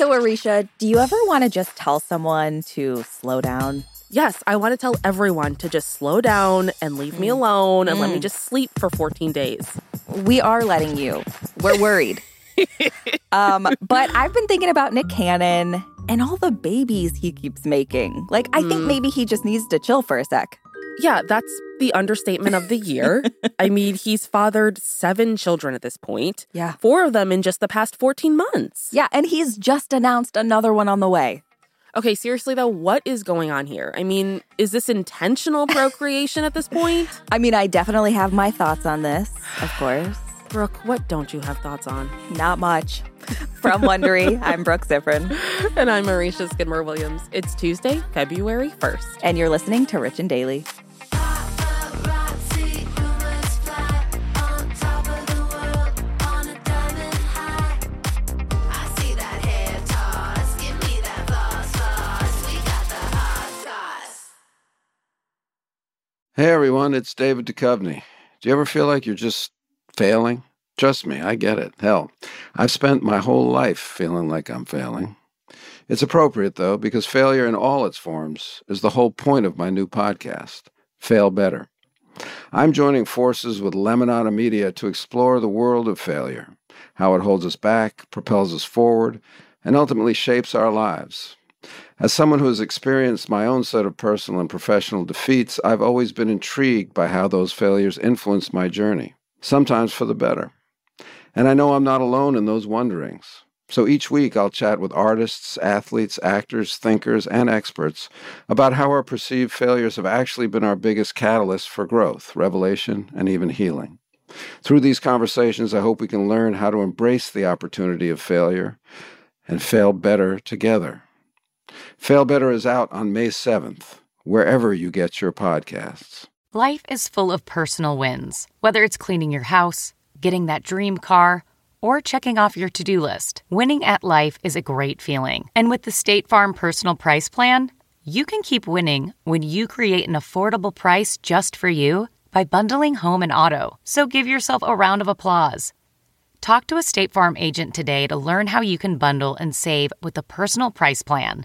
So, Aricia, do you ever want to just tell someone to slow down? Yes, I want to tell everyone to just slow down and leave me mm. alone and let me mm. just sleep for 14 days. We are letting you. We're worried. um, but I've been thinking about Nick Cannon and all the babies he keeps making. Like, I think mm. maybe he just needs to chill for a sec. Yeah, that's the understatement of the year. I mean, he's fathered seven children at this point. Yeah. Four of them in just the past 14 months. Yeah, and he's just announced another one on the way. Okay, seriously though, what is going on here? I mean, is this intentional procreation at this point? I mean, I definitely have my thoughts on this, of course. Brooke, what don't you have thoughts on? Not much. From Wondery, I'm Brooke Siffrinn, And I'm Aricia Skidmore Williams. It's Tuesday, February 1st. and you're listening to Rich and Daily. Hey everyone, it's David Duchovny. Do you ever feel like you're just failing? Trust me, I get it. Hell, I've spent my whole life feeling like I'm failing. It's appropriate though, because failure in all its forms is the whole point of my new podcast, Fail Better. I'm joining forces with Lemonada Media to explore the world of failure, how it holds us back, propels us forward, and ultimately shapes our lives. As someone who has experienced my own set of personal and professional defeats, I've always been intrigued by how those failures influenced my journey, sometimes for the better. And I know I'm not alone in those wonderings. So each week I'll chat with artists, athletes, actors, thinkers, and experts about how our perceived failures have actually been our biggest catalyst for growth, revelation, and even healing. Through these conversations, I hope we can learn how to embrace the opportunity of failure and fail better together. Fail Better is out on May 7th, wherever you get your podcasts. Life is full of personal wins, whether it's cleaning your house, getting that dream car, or checking off your to do list. Winning at life is a great feeling. And with the State Farm Personal Price Plan, you can keep winning when you create an affordable price just for you by bundling home and auto. So give yourself a round of applause. Talk to a State Farm agent today to learn how you can bundle and save with the Personal Price Plan.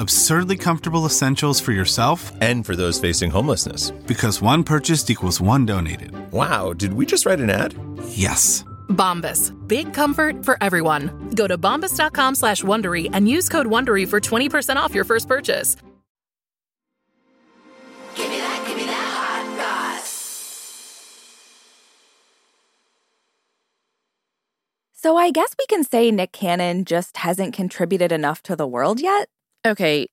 Absurdly comfortable essentials for yourself And for those facing homelessness. because one purchased equals one donated. Wow, did we just write an ad? Yes. Bombas. Big comfort for everyone. Go to bombas.com slash Wondery and use code Wondery for 20% off your first purchase. Give me that, give me that hot sauce. So I guess we can say Nick Cannon just hasn't contributed enough to the world yet. Okay,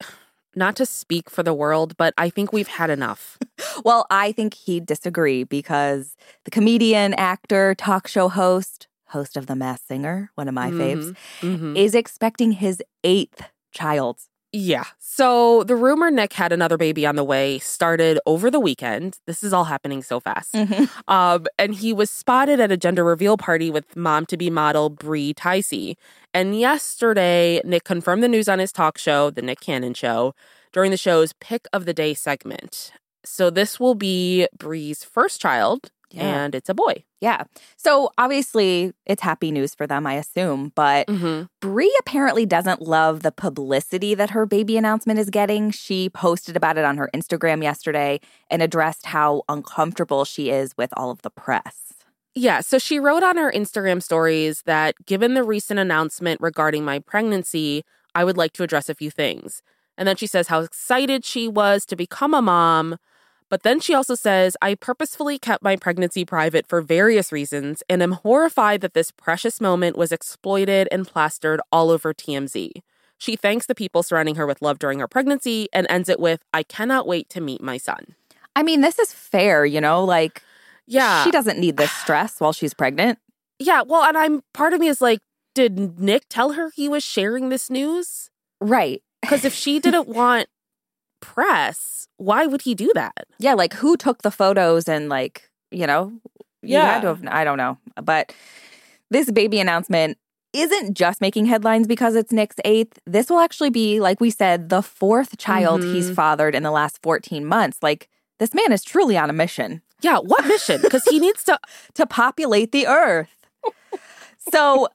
not to speak for the world, but I think we've had enough. Well, I think he'd disagree because the comedian, actor, talk show host, host of The Masked Singer, one of my faves, Mhm. is expecting his eighth child. Yeah. So the rumor Nick had another baby on the way started over the weekend. This is all happening so fast. Um, and he was spotted at a gender reveal party with mom to be model Bre Tiesi. And yesterday, Nick confirmed the news on his talk show, The Nick Cannon Show, during the show's Pick of the Day segment. So this will be Bre's first child, Yeah. and it's a boy. Yeah. So obviously, it's happy news for them, I assume. But Mm-hmm. Bre apparently doesn't love the publicity that her baby announcement is getting. She posted about it on her Instagram yesterday and addressed how uncomfortable she is with all of the press. Yeah, so she wrote on her Instagram stories that given the recent announcement regarding my pregnancy, I would like to address a few things. And then she says how excited she was to become a mom. But then she also says, I purposefully kept my pregnancy private for various reasons and am horrified that this precious moment was exploited and plastered all over TMZ. She thanks the people surrounding her with love during her pregnancy and ends it with, I cannot wait to meet my son. I mean, this is fair, you know? Like, Yeah. she doesn't need this stress while she's pregnant. Yeah, well, and I'm part of me is like, did Nick tell her he was sharing this news? Right. Because if she didn't want press. Why would he do that? Yeah, like who took the photos and like, you know, you had to Yeah. have, I don't know. But this baby announcement isn't just making headlines because it's Nick's eighth. This will actually be, like we said, the fourth child he's Mhm. fathered in the last 14 months. Like this man is truly on a mission Yeah, what mission? Because he needs to. to populate the earth. so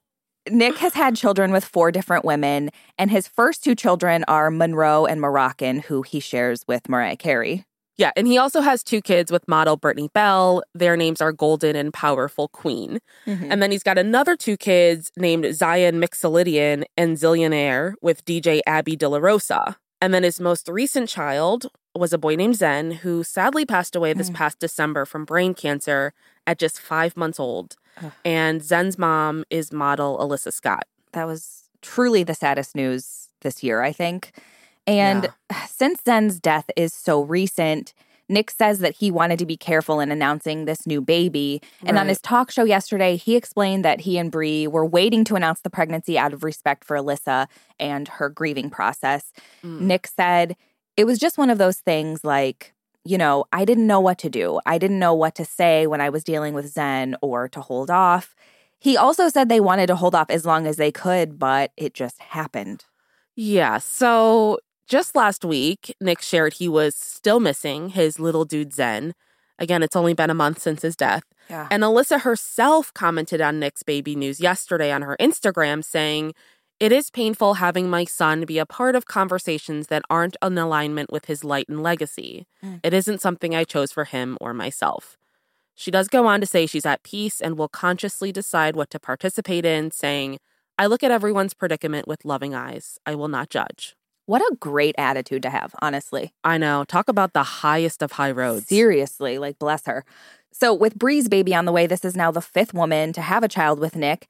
Nick has had children with four different women, and his first two children are Monroe and Moroccan, who he shares with Mariah Carey. Yeah, and he also has two kids with model Brittany Bell. Their names are Golden and Powerful Queen. Mm-hmm. And then he's got another two kids named Zion Mixolydian and Zillionaire with DJ Abby De La Rosa. And then his most recent child was a boy named Zen, who sadly passed away this mm. past December from brain cancer at just five months old. And Zen's mom is model Alyssa Scott. That was truly the saddest news this year, I think. And since Zen's death is so recent, Nick says that he wanted to be careful in announcing this new baby. And on his talk show yesterday, he explained that he and Bre were waiting to announce the pregnancy out of respect for Alyssa and her grieving process. Mm. Nick said, It was just one of those things like, you know, I didn't know what to do. I didn't know what to say when I was dealing with Zen or to hold off. He also said they wanted to hold off as long as they could, but it just happened. Yeah. So just last week, Nick shared he was still missing his little dude Zen. Again, it's only been a month since his death. Yeah. And Alyssa herself commented on Nick's baby news yesterday on her Instagram saying, It is painful having my son be a part of conversations that aren't in alignment with his light and legacy. Mm. It isn't something I chose for him or myself. She does go on to say she's at peace and will consciously decide what to participate in, saying, I look at everyone's predicament with loving eyes. I will not judge. What a great attitude to have, honestly. I know. Talk about the highest of high roads. Seriously, like bless her. So, with Bre's baby on the way, this is now the fifth woman to have a child with Nick.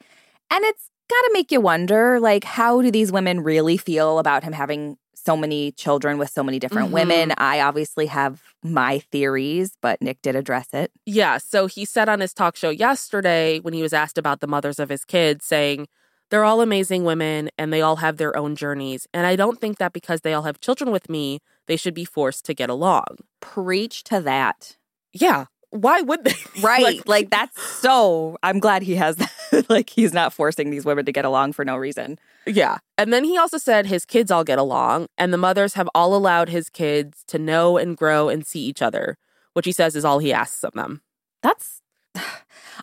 And it's got to make you wonder like, how do these women really feel about him having so many children with so many different Mhm. women? I obviously have my theories, but Nick did address it. Yeah. So he said on his talk show yesterday when he was asked about the mothers of his kids, saying, they're all amazing women and they all have their own journeys. And I don't think that because they all have children with me, they should be forced to get along. Preach to that. Yeah. Why would they? Right. Like, that's so, I'm glad he has that. like, he's not forcing these women to get along for no reason. Yeah. And then he also said his kids all get along, and the mothers have all allowed his kids to know and grow and see each other, which he says is all he asks of them. That's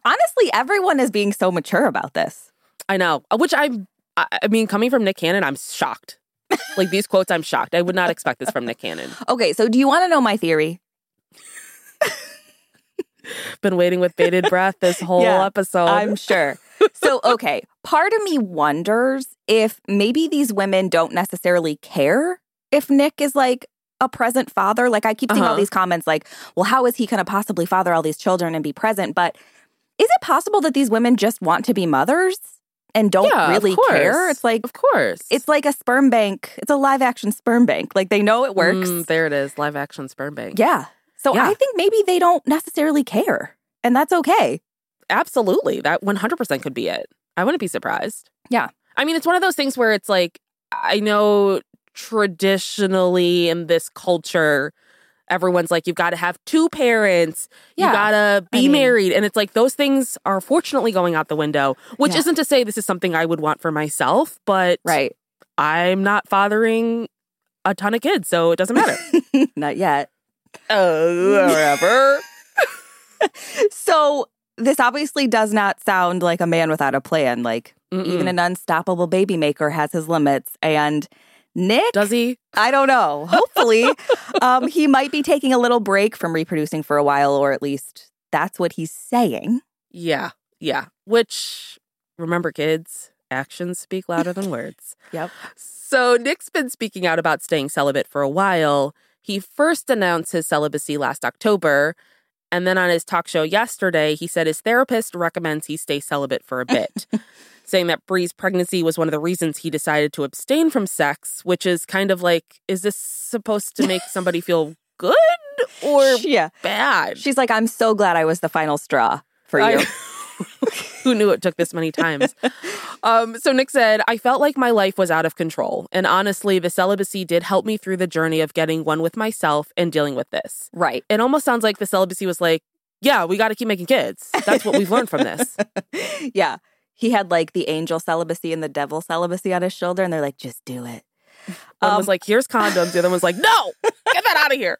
honestly, everyone is being so mature about this. I know, which I'm, I I mean, coming from Nick Cannon, I'm shocked. like these quotes, I'm shocked. I would not expect this from Nick Cannon. Okay, so do you want to know my theory? Been waiting with bated breath this whole Yeah, episode. I'm sure. So, okay, part of me wonders if maybe these women don't necessarily care if Nick is like a present father. Like, I keep seeing all Uh-huh. these comments like, well, how is he going to possibly father all these children and be present? But is it possible that these women just want to be mothers and don't Yeah, really care? It's like, of course. it's like a sperm bank. It's a live action sperm bank. Like, they know it works. Mm, there it is, live action sperm bank. Yeah. So Yeah. I think maybe they don't necessarily care. And that's okay. Absolutely. That 100% could be it. I wouldn't be surprised. Yeah. I mean, it's one of those things where it's like, I know traditionally in this culture, everyone's like, you've got to have two parents, Yeah. you got to be mean- married. And it's like, those things are fortunately going out the window, which Yeah. isn't to say this is something I would want for myself, but Right. I'm not fathering a ton of kids, so it doesn't matter. Not yet. Oh, whatever. So this obviously does not sound like a man without a plan. Like even Mm-mm. an unstoppable baby maker has his limits. And Nick, Does he? I don't know. Hopefully, um, he might be taking a little break from reproducing for a while, or at least that's what he's saying. Yeah, yeah. Which, remember, kids, actions speak louder than words. Yep. So, Nick's been speaking out about staying celibate for a while. He first announced his celibacy last October. And then on his talk show yesterday, he said his therapist recommends he stay celibate for a bit, saying that Bre's pregnancy was one of the reasons he decided to abstain from sex, which is kind of like, is this supposed to make somebody feel good or yeah. bad? She's like, I'm so glad I was the final straw for I- you. Who knew it took this many times? Um, so Nick said, I felt like my life was out of control. And honestly, the celibacy did help me through the journey of getting one with myself and dealing with this. Right. It almost sounds like the celibacy was like, yeah, we got to keep making kids. That's what we've learned from this. yeah. He had like the angel celibacy and the devil celibacy on his shoulder, and they're like, just do it. One Um, was like, here's condoms. The other one was like, no, get that out of here.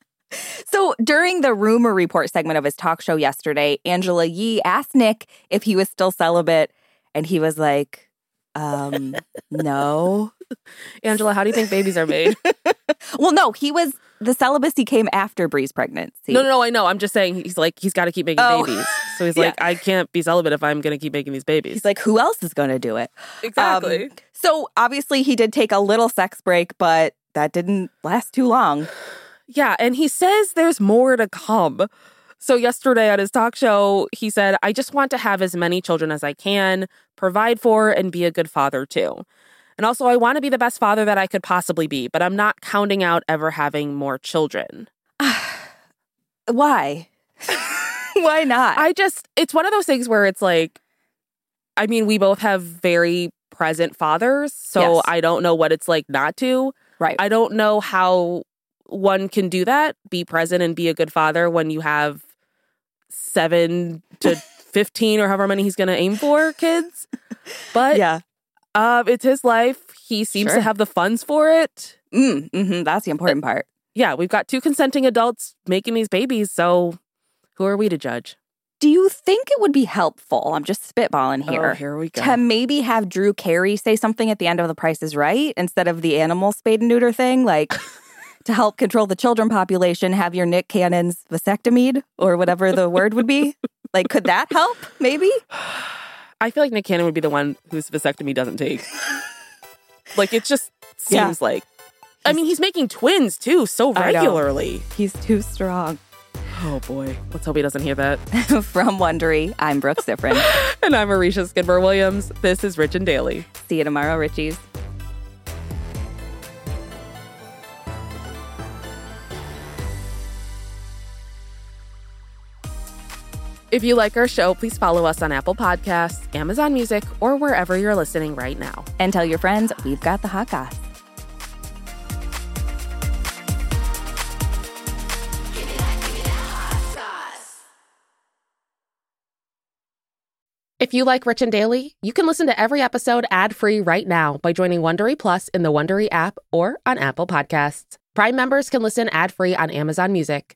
So during the rumor report segment of his talk show yesterday, Angela Yee asked Nick if he was still celibate, and he was like, um, no. Angela, how do you think babies are made? Well, no, he was the celibacy came after Bre's pregnancy. No, no, no, I know. I'm just saying he's like, he's got to keep making Oh. babies. So he's Yeah. like, I can't be celibate if I'm going to keep making these babies. He's like, who else is going to do it? exactly. Um, so obviously he did take a little sex break, but that didn't last too long. Yeah, and he says there's more to come. So, yesterday at his talk show, he said, I just want to have as many children as I can, provide for, and be a good father too. And also, I want to be the best father that I could possibly be, but I'm not counting out ever having more children. Why? Why not? I just, it's one of those things where it's like, I mean, we both have very present fathers, so Yes. I don't know what it's like not to. right. I don't know how one can do that, be present and be a good father when you have seven to 15 or however many he's going to aim for kids. But yeah. uh, it's his life. He seems Sure. to have the funds for it. Mm, hmm that's the important part. Yeah, we've got two consenting adults making these babies. So who are we to judge? Do you think it would be helpful? I'm just spitballing here. Oh, here we go. To maybe have Drew Carey say something at the end of The Price is Right instead of the animal spayed and neuter thing, like to help control the children population, have your Nick Cannon's vasectomied or whatever the word would be. Like, could that help? Maybe. I feel like Nick Cannon would be the one whose vasectomy doesn't take. like it just Yeah. seems like. I mean, he's making twins too so regularly. He's too strong. Oh boy. Let's hope he doesn't hear that. From Wondery, I'm Brooke Siffrinn. and I'm Aricia Skidmore Williams. This is Rich and Daily. See you tomorrow, Richies. If you like our show, please follow us on Apple Podcasts, Amazon Music, or wherever you're listening right now. And tell your friends we've got the hot goss. If you like Rich and Daily, you can listen to every episode ad-free right now by joining Wondery Plus in the Wondery app or on Apple Podcasts. Prime members can listen ad-free on Amazon Music.